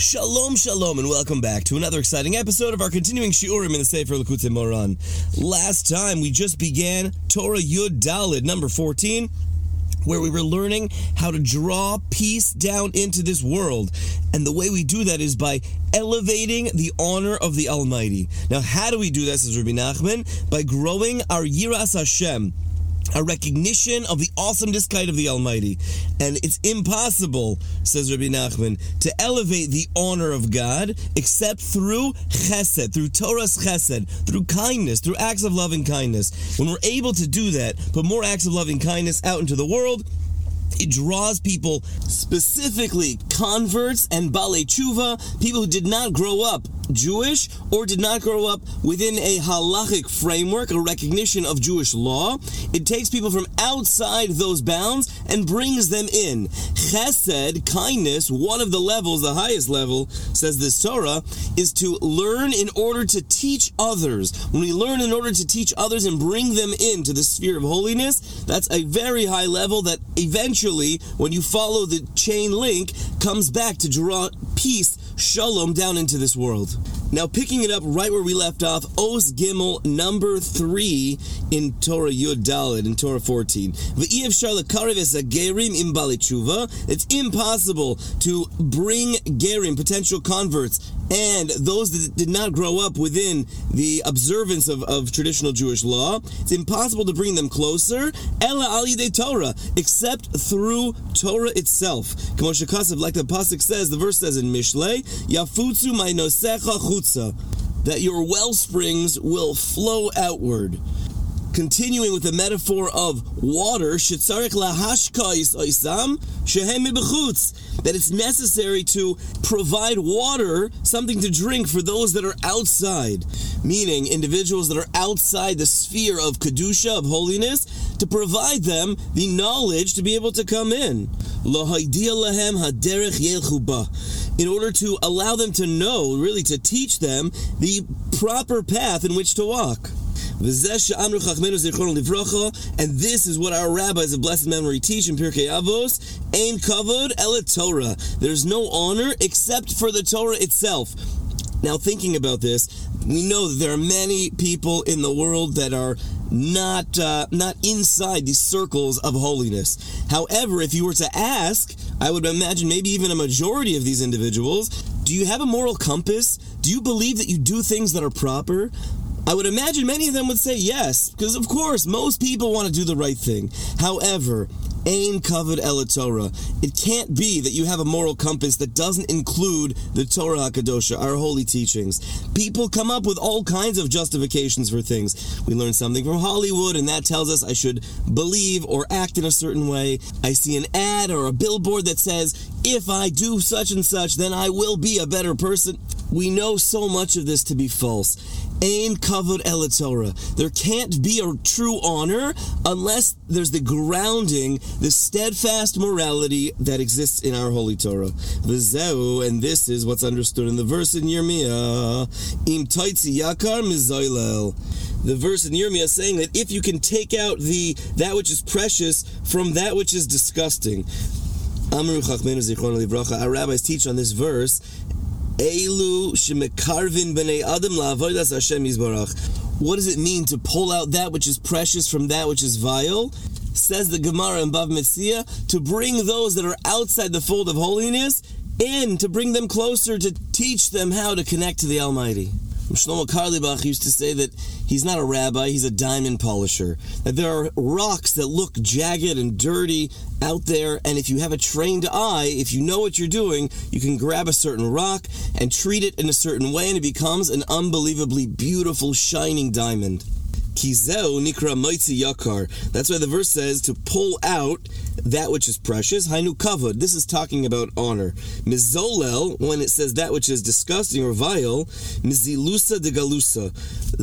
Shalom, shalom, and welcome back to another exciting episode of our continuing Shiurim in the Sefer Likutei Moharan. Last time we just began Torah Yud Dalid, number 14, where we were learning how to draw peace down into this world. And the way we do that is by elevating the honor of the Almighty. Now, how do we do that, says Rabbi Nachman? By growing our Yiras Hashem a recognition of the awesomeness of the Almighty. And it's impossible, says Rabbi Nachman, to elevate the honor of God except through chesed, through Torah's chesed, through kindness, through acts of loving kindness. When we're able to do that, put more acts of loving kindness out into the world, it draws people, specifically converts and Bale Tshuva, people who did not grow up Jewish or did not grow up within a halachic framework, a recognition of Jewish law. It takes people from outside those bounds and brings them in. Chesed, kindness, one of the levels, the highest level, says this Torah, is to learn in order to teach others. When we learn in order to teach others and bring them into the sphere of holiness, that's a very high level that eventually, when you follow the chain link, comes back to draw peace, shalom down into this world. Now, picking it up right where we left off, Os Gimel number three in Torah Yud Dalet in Torah 14. It's impossible to bring gerim, potential converts, and those that did not grow up within the observance of, of traditional Jewish law. It's impossible to bring them closer, Ella de Torah, except through Torah itself. Like the pasuk says, the verse says in Mishlei, Yafutsu chutza, that your well springs will flow outward. Continuing with the metaphor of water, that it's necessary to provide water, something to drink for those that are outside, meaning individuals that are outside the sphere of kedusha of holiness, to provide them the knowledge to be able to come in. In order to allow them to know, really to teach them the proper path in which to walk. And this is what our rabbis of blessed memory teach in Pirkei Avos. Ein kavod el Torah. There's no honor except for the Torah itself. Now, thinking about this, we know that there are many people in the world that are not uh, not inside these circles of holiness. However, if you were to ask, I would imagine maybe even a majority of these individuals, do you have a moral compass? Do you believe that you do things that are proper? I would imagine many of them would say yes, because of course most people want to do the right thing. However, Ain kavod el Torah. It can't be that you have a moral compass that doesn't include the Torah Hakadosha, our holy teachings. People come up with all kinds of justifications for things. We learn something from Hollywood, and that tells us I should believe or act in a certain way. I see an ad or a billboard that says, if I do such and such, then I will be a better person. We know so much of this to be false. Ain kavod el Torah. There can't be a true honor unless there's the grounding, the steadfast morality that exists in our holy Torah. V'zeu, and this is what's understood in the verse in Yirmiyah. Im toitzi yakar mizoilel. The verse in Yirmiyah saying that if you can take out the that which is precious from that which is disgusting. Our rabbis teach on this verse Elu shemekarvin adam Hashem. What does it mean to pull out that which is precious from that which is vile? Says the Gemara in Bava Metzia, to bring those that are outside the fold of holiness in, to bring them closer, to teach them how to connect to the Almighty. Shlomo Carlebach used to say that he's not a rabbi, he's a diamond polisher. That there are rocks that look jagged and dirty out there, and if you have a trained eye, if you know what you're doing, you can grab a certain rock and treat it in a certain way, and it becomes an unbelievably beautiful, shining diamond. Kizeu nikra moitzi yakar. That's why the verse says to pull out that which is precious. Hainu kavod. This is talking about honor. Mizolel, when it says that which is disgusting or vile, mizilusa de galusa.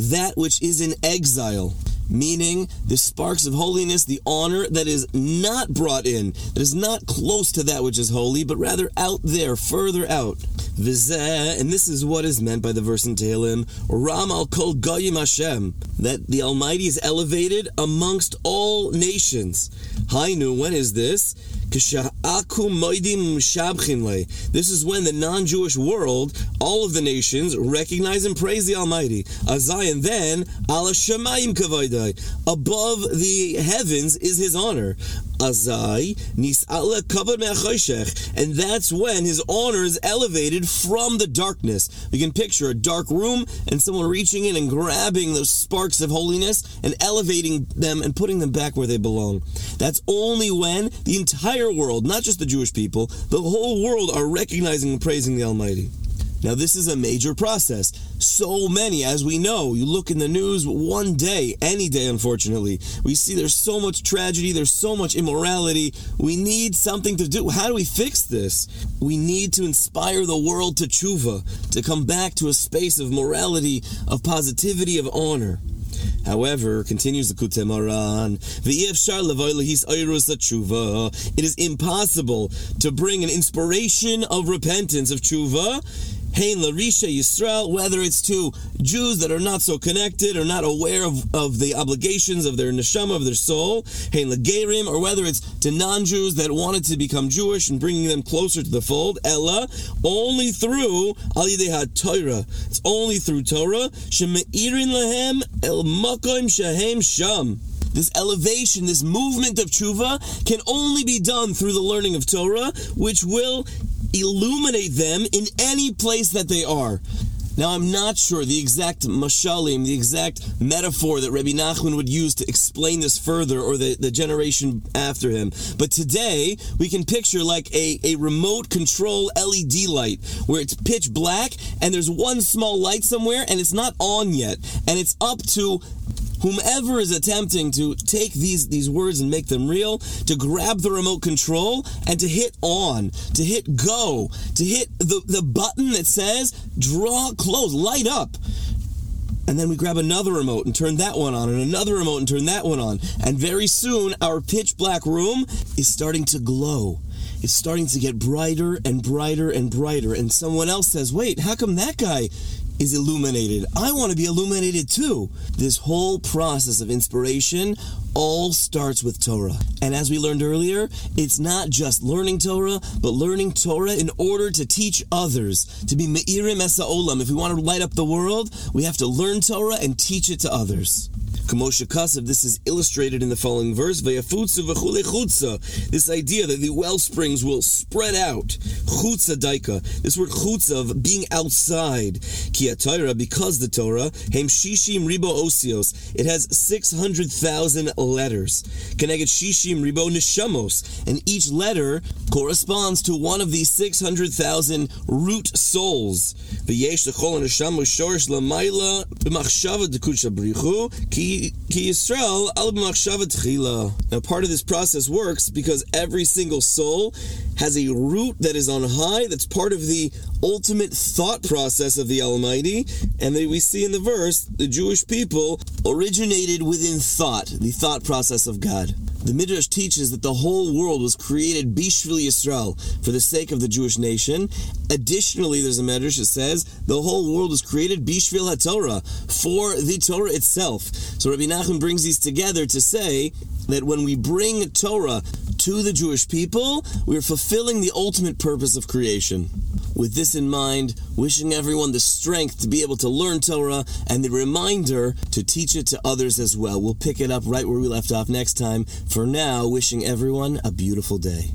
That which is in exile meaning the sparks of holiness, the honor that is not brought in, that is not close to that which is holy, but rather out there, further out. Vizeh, and this is what is meant by the verse in Tehillim, Ram al kol goyim Hashem, that the Almighty is elevated amongst all nations. Hainu, when is this? This is when the non-Jewish world, all of the nations, recognize and praise the Almighty. And then ala shemayim kavaydai. Above the heavens is His honor. Azai kavod and that's when His honor is elevated from the darkness. We can picture a dark room and someone reaching in and grabbing those sparks of holiness and elevating them and putting them back where they belong. That's only when the entire world, not just the Jewish people, the whole world are recognizing and praising the Almighty. Now, this is a major process. So many, as we know, you look in the news one day, any day, unfortunately, we see there's so much tragedy, there's so much immorality. We need something to do. How do we fix this? We need to inspire the world to tshuva, to come back to a space of morality, of positivity, of honor. However, continues the Kutemaran, it is impossible to bring an inspiration of repentance, of tshuva, Hein Larisha Yisrael, whether it's to Jews that are not so connected or not aware of, of the obligations of their neshama, of their soul, Hein Lagerim, or whether it's to non-Jews that wanted to become Jewish and bringing them closer to the fold, Ella, only through Alidei Torah. It's only through Torah, Shemeirin Lahem El Makom Shahem Sham. This elevation, this movement of tshuva can only be done through the learning of Torah, which will illuminate them in any place that they are. Now, I'm not sure the exact mashalim, the exact metaphor that Rabbi Nachman would use to explain this further, or the, the generation after him. But today, we can picture like a, a remote control LED light where it's pitch black and there's one small light somewhere and it's not on yet. And it's up to whomever is attempting to take these, these words and make them real, to grab the remote control and to hit on, to hit go, to hit the, the button that says draw close, light up. And then we grab another remote and turn that one on, and another remote and turn that one on. And very soon, our pitch black room is starting to glow. It's starting to get brighter and brighter and brighter. And someone else says, Wait, how come that guy is illuminated. I want to be illuminated too. This whole process of inspiration all starts with Torah. And as we learned earlier, it's not just learning Torah, but learning Torah in order to teach others, to be Me'irim Esa Olam. If we want to light up the world, we have to learn Torah and teach it to others. Kamosha Kasav, this is illustrated in the following verse, This idea that the well springs will spread out. Chutza daika. This word chutza of being outside. Ki because the Torah, hem shishim ribo osios. It has 600,000 letters. Keneged shishim ribo neshamos. And each letter corresponds to one of these 600,000 root souls. V'yesh l'chol neshamo shorish lamaila b'machshava dekusha brichu ki now, part of this process works because every single soul has a root that is on high, that's part of the ultimate thought process of the Almighty. And that we see in the verse, the Jewish people originated within thought, the thought process of God. The Midrash teaches that the whole world was created Bishvil Yisrael for the sake of the Jewish nation. Additionally, there's a Midrash that says the whole world was created Bishvil HaTorah for the Torah itself. So Rabbi Nachman brings these together to say that when we bring Torah to the Jewish people, we're fulfilling the ultimate purpose of creation. With this in mind, wishing everyone the strength to be able to learn Torah and the reminder to teach it to others as well. We'll pick it up right where we left off next time. For now, wishing everyone a beautiful day.